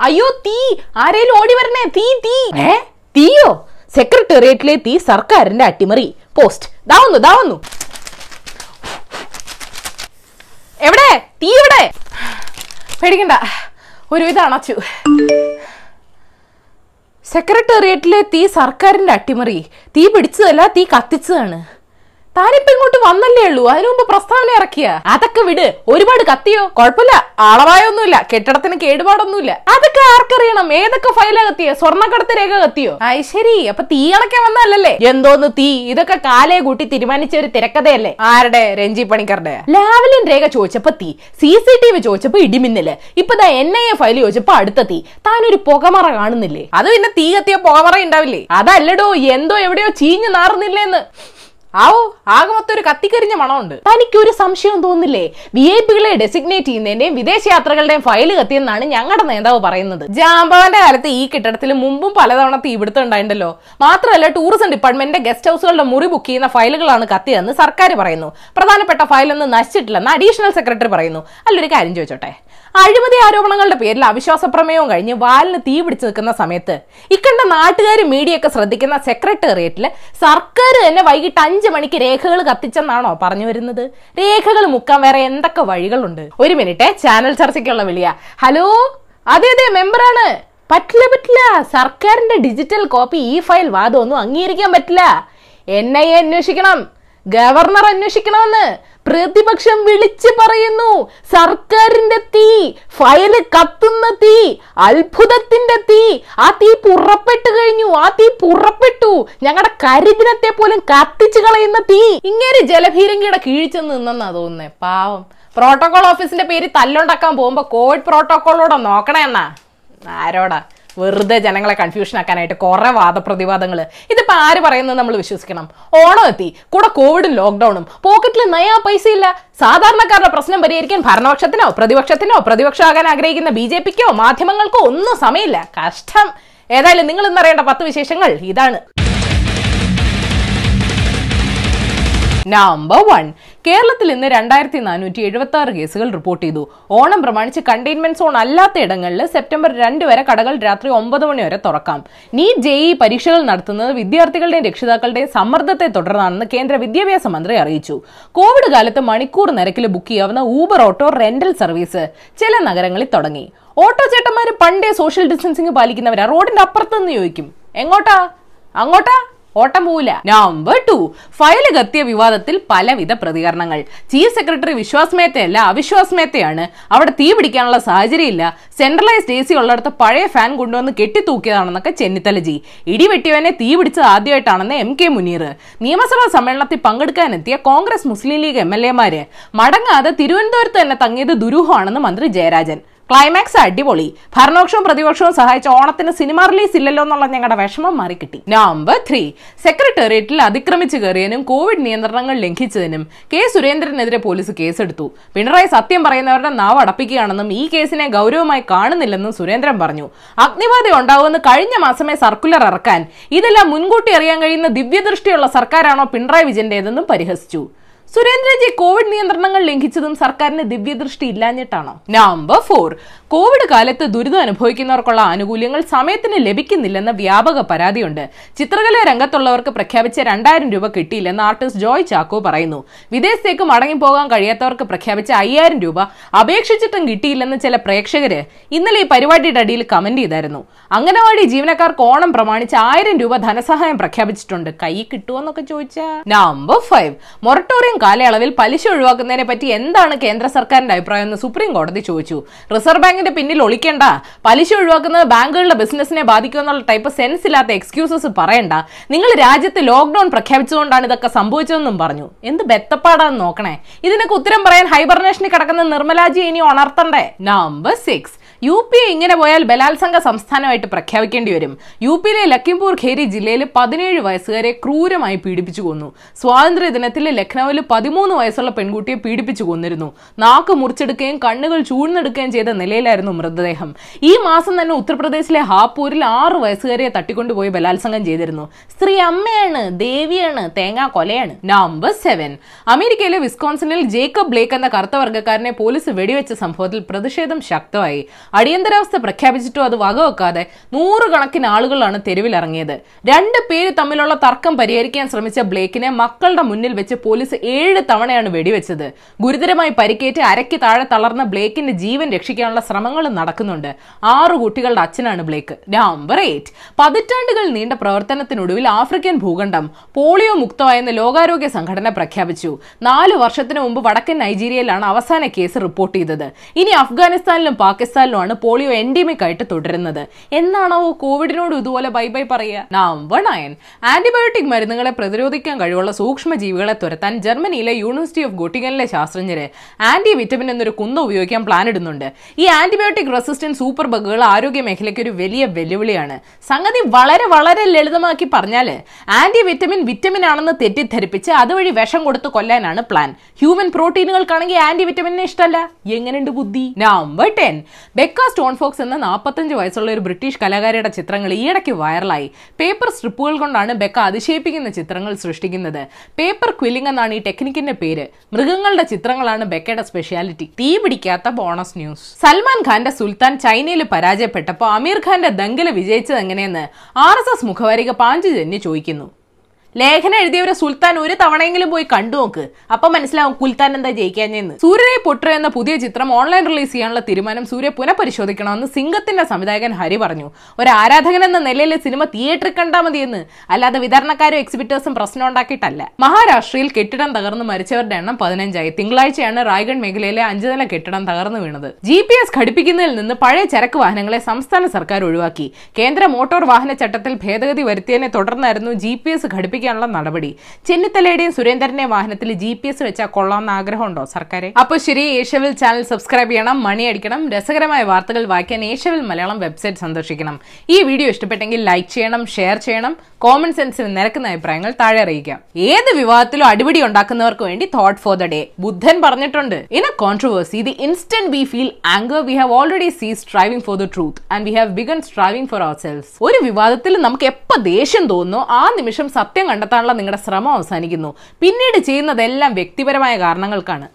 അയ്യോ തീ. ആരേലും ഓടി വരണേ. തീ തീ. ഏ? തീയോ? സെക്രട്ടേറിയറ്റിലെ തീ സർക്കാരിന്റെ അട്ടിമറി. പോസ്റ്റ്. ദാവുന്നു ദാവുന്നു എവിടെ? തീ എവിടെ? പേടിക്കണ്ട. ഒരു ഇത് അണച്ചു. സെക്രട്ടേറിയറ്റിലെ തീ സർക്കാരിന്റെ അട്ടിമറി. തീ പിടിച്ചതല്ല തീ കത്തിച്ചതാണ്. താനിപ്പോ ഇങ്ങോട്ട് വന്നല്ലേ ഉള്ളൂ? അതിനു മുമ്പ് പ്രസ്താവന ഇറക്കിയ. അതൊക്കെ വിട്. ഒരുപാട് കത്തിയോ? കുഴപ്പമില്ല. ആളവായൊന്നുമില്ല. കെട്ടിടത്തിന് കേടുപാടൊന്നുമില്ല. അതൊക്കെ ആർക്കറിയണം? ഏതൊക്കെ ഫയലാ കത്തിയോ? സ്വർണക്കടത്ത് രേഖ കത്തിയോ? അത് ശരി. അപ്പൊ തീ അണക്കാൻ വന്നല്ലേ എന്തോന്ന് തീ? ഇതൊക്കെ കാലേ കൂട്ടി തീരുമാനിച്ച ഒരു തിരക്കഥയല്ലേ? ആരുടെ? രഞ്ജി പണിക്കറുടെ ലാവലിൻ രേഖ ചോദിച്ചപ്പോ തീ. സി സി ടി വി ചോദിച്ചപ്പോ ഇടിമിന്നൽ. ഇപ്പൊ ദാ എൻ ഐ എ ഫയൽ ചോദിച്ചപ്പോ അടുത്ത തീ. താനൊരു പുകമറ കാണുന്നില്ലേ? അത് പിന്നെ തീ കത്തിയ പുകമറ ഉണ്ടാവില്ലേ? അതല്ലടോ. എന്തോ എവിടെയോ ചീഞ്ഞു നാറുന്നില്ലേന്ന്. ആവോ ആകെ മൊത്തം ഒരു കത്തിക്കരിഞ്ഞ മണമുണ്ട്. തനിക്ക് ഒരു സംശയവും തോന്നില്ലേ വി ഐ പികളെ ഡെസിഗ്നേറ്റ് ചെയ്യുന്നതിന്റെയും വിദേശ യാത്രകളുടെയും ഫയൽ കത്തിയെന്നാണ് ഞങ്ങളുടെ നേതാവ് പറയുന്നത്. ജാമ്പവന്റെ കാലത്ത് ഈ കെട്ടിടത്തിൽ മുമ്പും പലതവണ തീപിടുത്തം ഉണ്ടായിട്ടുണ്ടല്ലോ മാത്രമല്ല ടൂറിസം ഡിപ്പാർട്ട്മെന്റിന്റെ ഗസ്റ്റ് ഹൗസുകളുടെ മുറി ബുക്ക് ചെയ്യുന്ന ഫയലുകളാണ് കത്തിയതെന്ന് സർക്കാർ പറയുന്നു. പ്രധാനപ്പെട്ട ഫയലൊന്നും നശിച്ചിട്ടില്ലെന്ന് അഡീഷണൽ സെക്രട്ടറി പറയുന്നു. അല്ലൊരു കാര്യം ചോദിച്ചോട്ടെ? അഴിമതി ആരോപണങ്ങളുടെ പേരിൽ അവിശ്വാസ പ്രമേയവും കഴിഞ്ഞ് വാലിന് തീ പിടിച്ചു നിൽക്കുന്ന സമയത്ത് ഇക്കണ്ട നാട്ടുകാരും മീഡിയയൊക്കെ ശ്രദ്ധിക്കുന്ന സെക്രട്ടേറിയറ്റിൽ സർക്കാർ തന്നെ വൈകിട്ട് അഞ്ച് മണിക്ക് രേഖകൾ കത്തിച്ചെന്നാണോ പറഞ്ഞു വരുന്നത്? രേഖകൾ മുക്കാൻ വേറെ എന്തൊക്കെ വഴികളുണ്ട്? ഒരു മിനിറ്റ് ചാനൽ ചർച്ചയ്ക്കുള്ള വിളിയ. ഹലോ? അതെ അതെ മെമ്പറാണ്. പറ്റില്ല പറ്റില്ല. സർക്കാരിന്റെ ഡിജിറ്റൽ കോപ്പി ഈ ഫയൽ വാദമൊന്നും അംഗീകരിക്കാൻ പറ്റില്ല. എൻ ഐ എ അന്വേഷിക്കണം. ഗവർണർ അന്വേഷിക്കണമെന്ന്. പ്രതിപക്ഷം വിളിച്ചു പറയുന്നു സർക്കാരിന്റെ തീ ഫയൽ കത്തുന്ന തീ അത്ഭുതത്തിന്റെ തീ ആ തീ പുറപ്പെട്ടു കഴിഞ്ഞു ആ തീ പുറപ്പെട്ടു. ഞങ്ങളുടെ കരിദിനത്തെ പോലും കത്തിച്ചു കളയുന്ന തീ. ഇങ്ങനെ ജലഭീരങ്കിയുടെ കീഴ്ച്ചെന്ന് നിന്നെന്നാ തോന്നുന്നേ. പാവം. പ്രോട്ടോകോൾ ഓഫീസിന്റെ പേര് തല്ലുണ്ടാക്കാൻ പോകുമ്പോ കോവിഡ് പ്രോട്ടോകോളോടെ നോക്കണേ എന്നാ ആരോടാ? വെറുതെ ജനങ്ങളെ കൺഫ്യൂഷൻ ആക്കാനായിട്ട് കുറെ വാദപ്രതിവാദങ്ങൾ ഇതിപ്പോൾ ആര് പറയുന്നത് നമ്മൾ വിശ്വസിക്കണം? ഓണം എത്തി. കൂടെ കോവിഡും ലോക്ക്ഡൌണും പോക്കറ്റിൽ നയാ പൈസ ഇല്ല സാധാരണക്കാരുടെ പ്രശ്നം പരിഹരിക്കാൻ ഭരണപക്ഷത്തിനോ പ്രതിപക്ഷത്തിനോ പ്രതിപക്ഷമാകാൻ ആഗ്രഹിക്കുന്ന ബി ജെ പിക്കോ മാധ്യമങ്ങൾക്കോ ഒന്നും സമയമില്ല. കഷ്ടം. ഏതായാലും നിങ്ങൾ ഇന്നറിയേണ്ട പത്ത് വിശേഷങ്ങൾ ഇതാണ്. നമ്പർ വൺ കേരളത്തിൽ ഇന്ന് രണ്ടായിരത്തി നാനൂറ്റി എഴുപത്തി ആറ് കേസുകൾ റിപ്പോർട്ട് ചെയ്തു. ഓണം പ്രമാണിച്ച് കണ്ടെയ്ൻമെന്റ് സോൺ അല്ലാത്ത ഇടങ്ങളിൽ സെപ്റ്റംബർ രണ്ട് വരെ കടകൾ രാത്രി ഒമ്പത് മണി വരെ തുറക്കാം. നീറ്റ് ജെഇ പരീക്ഷകൾ നടത്തുന്നത് വിദ്യാർത്ഥികളുടെയും രക്ഷിതാക്കളുടെയും സമ്മർദ്ദത്തെ തുടർന്നാണെന്ന് കേന്ദ്ര വിദ്യാഭ്യാസ മന്ത്രി അറിയിച്ചു. കോവിഡ് കാലത്ത് മണിക്കൂർ നിരക്കിൽ ബുക്ക് ചെയ്യാവുന്ന ഊബർ ഓട്ടോ റെന്റൽ സർവീസ് ചില നഗരങ്ങളിൽ തുടങ്ങി. ഓട്ടോ ചേട്ടന്മാർ പണ്ടേ സോഷ്യൽ ഡിസ്റ്റൻസിംഗ് പാലിക്കുന്നവരാ. റോഡിന്റെ അപ്പുറത്ത് നിന്ന് ചോദിക്കും എങ്ങോട്ടാ? അങ്ങോട്ടാ? ഓട്ടം പോവില്ല. നമ്പർ ടു ഫയൽ കത്തിയ വിവാദത്തിൽ പലവിധ പ്രതികരണങ്ങൾ. ചീഫ് സെക്രട്ടറി വിശ്വാസ് മേത്തയല്ല അവിശ്വാസ് മേത്തയാണ് അവിടെ തീ പിടിക്കാനുള്ള സാഹചര്യമില്ല. സെൻട്രലൈസ്ഡ് എ സി ഉള്ളിടത്ത് പഴയ ഫാൻ കൊണ്ടുവന്ന് കെട്ടിത്തൂക്കിയതാണെന്നൊക്കെ ജി. ഇടിവെട്ടിയവനെ തീ പിടിച്ചത് ആദ്യമായിട്ടാണെന്ന് എം കെ മുനീർ. നിയമസഭാ സമ്മേളനത്തിൽ പങ്കെടുക്കാനെത്തിയ Congress Muslim League M L എമാര് മടങ്ങാതെ തിരുവനന്തപുരത്ത് തന്നെ തങ്ങിയത് ദുരൂഹമാണെന്ന് മന്ത്രി ജയരാജൻ. ക്ലൈമാക്സ് അടിപൊളി. ഭരണപക്ഷവും പ്രതിപക്ഷവും സഹായിച്ച ഓണത്തിന് സിനിമ റിലീസ് ഇല്ലല്ലോ എന്നുള്ള ഞങ്ങളുടെ വിഷമം മാറി കിട്ടി നമ്പർ ത്രീ സെക്രട്ടേറിയറ്റിൽ അതിക്രമിച്ചു കയറിയതിനും കോവിഡ് നിയന്ത്രണങ്ങൾ ലംഘിച്ചതിനും കെ സുരേന്ദ്രനെതിരെ പോലീസ് കേസെടുത്തു. പിണറായി സത്യം പറയുന്നവരുടെ നാവ് അടപ്പിക്കുകയാണെന്നും ഈ കേസിനെ ഗൗരവമായി കാണുന്നില്ലെന്നും സുരേന്ദ്രൻ പറഞ്ഞു. അഗ്നിബാധ ഉണ്ടാവുമെന്ന് കഴിഞ്ഞ മാസമേ സർക്കുലർ ഇറക്കാൻ. ഇതെല്ലാം മുൻകൂട്ടി അറിയാൻ കഴിയുന്ന ദിവ്യദൃഷ്ടിയുള്ള സർക്കാരാണോ പിണറായി വിജയന്റേതെന്നും പരിഹസിച്ചു. സുരേന്ദ്രജി കോവിഡ് നിയന്ത്രണങ്ങൾ ലംഘിച്ചതും സർക്കാരിന് ദിവ്യദൃഷ്ടി ഇല്ലാഞ്ഞിട്ടാണോ? നമ്പർ ഫോർ കോവിഡ് കാലത്ത് ദുരിതം അനുഭവിക്കുന്നവർക്കുള്ള ആനുകൂല്യങ്ങൾ സമയത്തിന് ലഭിക്കുന്നില്ലെന്ന വ്യാപക പരാതിയുണ്ട്. ചിത്രകലാ രംഗത്തുള്ളവർക്ക് പ്രഖ്യാപിച്ച രണ്ടായിരം രൂപ കിട്ടിയില്ലെന്ന് ആർട്ടിസ്റ്റ് ജോയ് ചാക്കോ പറയുന്നു. വിദേശത്തേക്ക് മടങ്ങിപ്പോകാൻ കഴിയാത്തവർക്ക് പ്രഖ്യാപിച്ച അയ്യായിരം രൂപ അപേക്ഷിച്ചിട്ടും കിട്ടിയില്ലെന്ന് ചില പ്രേക്ഷകര് ഇന്നലെ ഈ പരിപാടിയുടെ അടിയിൽ കമന്റ് ചെയ്തായിരുന്നു. അംഗനവാടി ജീവനക്കാർക്ക് ഓണം പ്രമാണിച്ച് ആയിരം രൂപ ധനസഹായം പ്രഖ്യാപിച്ചിട്ടുണ്ട്. കൈ കിട്ടുമെന്നൊക്കെ ചോദിച്ച. നമ്പർ ഫൈവ് മൊറട്ടോറിയം കാലയളവിൽ പലിശ ഒഴിവാക്കുന്നതിനെ പറ്റി എന്താണ് കേന്ദ്ര സർക്കാരിന്റെ അഭിപ്രായം എന്ന് സുപ്രീം കോടതി ചോദിച്ചു. റിസർവ് ബാങ്കിന്റെ പിന്നിൽ ഒളിക്കേണ്ട പലിശ ഒഴിവാക്കുന്നത് ബാങ്കുകളുടെ ബിസിനസിനെ ബാധിക്കുമെന്നുള്ള ടൈപ്പ് സെൻസ് ഇല്ലാത്ത എക്സ്ക്യൂസസ് പറയണ്ട. നിങ്ങൾ രാജ്യത്ത് ലോക്ക്ഡൌൺ പ്രഖ്യാപിച്ചുകൊണ്ടാണ് ഇതൊക്കെ സംഭവിച്ചതെന്നും പറഞ്ഞു. എന്ത് ബെത്തപ്പാടാന്ന് നോക്കണേ. ഇതിനൊക്കെ ഉത്തരം പറയാൻ ഹൈബർനേഷനിൽ കിടക്കുന്ന നിർമ്മലാജി ഇനി ഉണർത്തണ്ടേ? Number six U P A ഇങ്ങനെ പോയാൽ ബലാത്സംഗ സംസ്ഥാനമായിട്ട് പ്രഖ്യാപിക്കേണ്ടി വരും. യു പിയിലെ ലക്കിംപൂർ ഖേരി ജില്ലയിൽ പതിനേഴ് വയസ്സുകാരെ ക്രൂരമായി പീഡിപ്പിച്ചു കൊന്നു. സ്വാതന്ത്ര്യ ദിനത്തിൽ ലക്നൌവിൽ പതിമൂന്ന് വയസ്സുള്ള പെൺകുട്ടിയെ പീഡിപ്പിച്ചു കൊന്നിരുന്നു. നാക്ക് മുറിച്ചെടുക്കുകയും കണ്ണുകൾ ചൂഴ്ന്നെടുക്കുകയും ചെയ്ത നിലയിലായിരുന്നു മൃതദേഹം. ഈ മാസം തന്നെ ഉത്തർപ്രദേശിലെ ഹാപ്പൂരിൽ ആറ് വയസ്സുകാരെ തട്ടിക്കൊണ്ടുപോയി ബലാത്സംഗം ചെയ്തിരുന്നു. സ്ത്രീ അമ്മയാണ് ദേവിയാണ് തേങ്ങാ കൊലയാണ്. നമ്പർ സെവൻ അമേരിക്കയിലെ വിസ്കോൺസിനിൽ ജേക്കബ് ബ്ലേക്ക് എന്ന കറുത്ത വർഗക്കാരനെ പോലീസ് വെടിവെച്ച സംഭവത്തിൽ പ്രതിഷേധം ശക്തമായി. അടിയന്തരാവസ്ഥ പ്രഖ്യാപിച്ചിട്ടും അത് വകവെക്കാതെ നൂറുകണക്കിന് ആളുകളാണ് തെരുവിലിറങ്ങിയത്. രണ്ട് പേര് തമ്മിലുള്ള തർക്കം പരിഹരിക്കാൻ ശ്രമിച്ച ബ്ലേക്കിനെ മക്കളുടെ മുന്നിൽ വെച്ച് പോലീസ് ഏഴ് തവണയാണ് വെടിവെച്ചത്. ഗുരുതരമായി പരിക്കേറ്റ് അരയ്ക്ക് താഴെ തളർന്ന ബ്ലേക്കിന്റെ ജീവൻ രക്ഷിക്കാനുള്ള ശ്രമങ്ങളും നടക്കുന്നുണ്ട്. ആറു കുട്ടികളുടെ അച്ഛനാണ് ബ്ലേക്ക്. Number eight. പതിറ്റാണ്ടുകൾ നീണ്ട പ്രവർത്തനത്തിനൊടുവിൽ ആഫ്രിക്കൻ ഭൂഖണ്ഡം പോളിയോ മുക്തമായെന്ന് ലോകാരോഗ്യ സംഘടന പ്രഖ്യാപിച്ചു. നാല് വർഷത്തിനു മുമ്പ് വടക്കൻ നൈജീരിയയിലാണ് അവസാന കേസ് റിപ്പോർട്ട് ചെയ്തത്. ഇനി അഫ്ഗാനിസ്ഥാനിലും പാകിസ്ഥാനിലുമാണ് പോളിയോ എൻഡിമിക് ആയിട്ട് തുടരുന്നത്. എന്നാണോ കോവിഡിനോട് ഇതുപോലെ ബൈ ബൈ പറയുക? നമ്പർ നയൻ ആന്റിബയോട്ടിക് മരുന്നുകളെ പ്രതിരോധിക്കാൻ കഴിവുള്ള സൂക്ഷ്മ ജീവികളെ തുരത്താൻ ജർമ്മനിയിലെ യൂണിവേഴ്സിറ്റി ഓഫ് ഗോട്ടിഗനിലെ ശാസ്ത്രജ്ഞര് ആന്റി വിറ്റമിൻ എന്നൊരു കുന്ന ഉപയോഗിക്കാൻ പ്ലാൻ ഇടുന്നുണ്ട്. ഈ ആന്റിബയോട്ടിക് റെസിസ്റ്റന്റ് സൂപ്പർ ബഗുകൾ ആരോഗ്യ മേഖലയ്ക്ക് ഒരു വലിയ വെല്ലുവിളിയാണ്. സംഗതി വളരെ വളരെ ലളിതമാക്കി പറഞ്ഞാൽ ആന്റി വിറ്റമിൻ വിറ്റമിൻ ആണെന്ന് തെറ്റിദ്ധരിപ്പിച്ച് അതുവഴി വിഷം കൊടുത്ത് കൊല്ലാനാണ് പ്ലാൻ. ഹ്യൂമൻ പ്രോട്ടീനുകൾക്കാണെങ്കിൽ ആന്റി വിറ്റമിനെ ഇഷ്ടമല്ല എങ്ങനെയുണ്ട് ബുദ്ധി? Number ten. Becca Stone Fox എന്ന നാൽപ്പത്തഞ്ച് വയസ്സുള്ള ഒരു ബ്രിട്ടീഷ് കലാകാരിയുടെ ചിത്രങ്ങൾ ഈയിടയ്ക്ക് വൈറലായി. പേപ്പർ സ്ട്രിപ്പുകൾ കൊണ്ടാണ് ബെക്ക അതിശയിപ്പിക്കുന്ന ചിത്രങ്ങൾ സൃഷ്ടിക്കുന്നത്. പേപ്പർ ക്വില്ലിംഗ് എന്നാണ് ഈ ടെക്നിക്കിന്റെ പേര്. മൃഗങ്ങളുടെ ചിത്രങ്ങളാണ് ബെക്കയുടെ സ്പെഷ്യാലിറ്റി തീ പിടിക്കാത്ത ബോണസ് ന്യൂസ് സൽമാൻ ഖാന്റെ സുൽത്താൻ ചൈനയിൽ പരാജയപ്പെട്ടപ്പോൾ അമീർ ഖാന്റെ ദങ്കൽ വിജയിച്ചത് എങ്ങനെയെന്ന് ആർ എസ് എസ് മുഖവാരിക പാഞ്ചുജന്യ ചോദിക്കുന്നു. ലേഖനം എഴുതിയവരെ സുൽത്താൻ ഒരു തവണയെങ്കിലും പോയി കണ്ടു നോക്ക്. അപ്പൊ മനസ്സിലാവും കുൽത്താൻ എന്താ ജയിക്കാഞ്ഞെന്ന്. സൂര്യനെ പൊട്ട എന്ന പുതിയ ചിത്രം ഓൺലൈൻ റിലീസ് ചെയ്യാനുള്ള തീരുമാനം സൂര്യ പുനഃപരിശോധിക്കണമെന്ന് സിംഗത്തിന്റെ സംവിധായകൻ ഹരി പറഞ്ഞു. ഒരു ആരാധകൻ എന്ന നിലയിൽ സിനിമ തിയേറ്ററിൽ കണ്ടാൽ മതിയെന്ന്. അല്ലാതെ വിതരണക്കാരും എക്സിബിറ്റേഴ്സും പ്രശ്നം ഉണ്ടാക്കിയിട്ടല്ല. മഹാരാഷ്ട്രയിൽ കെട്ടിടം തകർന്ന് മരിച്ചവരുടെ എണ്ണം പതിനഞ്ചായി. തിങ്കളാഴ്ചയാണ് റായ്ഗഡ് മേഖലയിലെ അഞ്ചു നില കെട്ടിടം തകർന്നു വീണത്. ജി പി എസ് ഘടിപ്പിക്കുന്നതിൽ നിന്ന് പഴയ ചരക്ക് വാഹനങ്ങളെ സംസ്ഥാന സർക്കാർ ഒഴിവാക്കി. കേന്ദ്ര മോട്ടോർ വാഹന ചട്ടത്തിൽ ഭേദഗതി വരുത്തിയതിനെ തുടർന്നായിരുന്നു ജി പി എസ് ഘടിപ്പിക്കാനുള്ള നടപടി. ചെന്നിത്തലയുടെയും സുരേന്ദ്രന്റെയും വാഹനത്തിൽ ജി പി എസ് വെച്ചാൽ കൊള്ളാമെന്ന ആഗ്രഹമുണ്ടോ സർക്കാരെ? അപ്പോൾ ശരി ഏഷ്യവിൽ ചാനൽ സബ്സ്ക്രൈബ് ചെയ്യണം മണി അടിക്കണം രസകരമായ വാർത്തകൾ വായിക്കാൻ ഏഷ്യവിൽ മലയാളം വെബ്സൈറ്റ് സന്ദർശിക്കണം. ഈ വീഡിയോ ഇഷ്ടപ്പെട്ടെങ്കിൽ ലൈക്ക് ചെയ്യണം ഷെയർ ചെയ്യണം കോമൺ സെൻസിൽ നിരക്കുന്ന അഭിപ്രായങ്ങൾ താഴെ അറിയിക്കാം. ഏത് വിവാദത്തിലും അടിപിടി ഉണ്ടാക്കുന്നവർക്ക് വേണ്ടി തോട്ട് ഫോർ ദ ഡേ ബുദ്ധൻ പറഞ്ഞിട്ടുണ്ട്. In a controversy the instant we feel anger we have already ceased striving for the truth and we have begun striving for ourselves ഒരു വിവാദത്തിൽ നമുക്ക് എപ്പോ ദേഷ്യം തോന്നുന്നു ആ നിമിഷം സത്യം കണ്ടെത്താനുള്ള നിങ്ങളുടെ ശ്രമം അവസാനിക്കുന്നു. പിന്നീട് ചെയ്യുന്നതെല്ലാം വ്യക്തിപരമായ കാരണങ്ങൾക്കാണ്.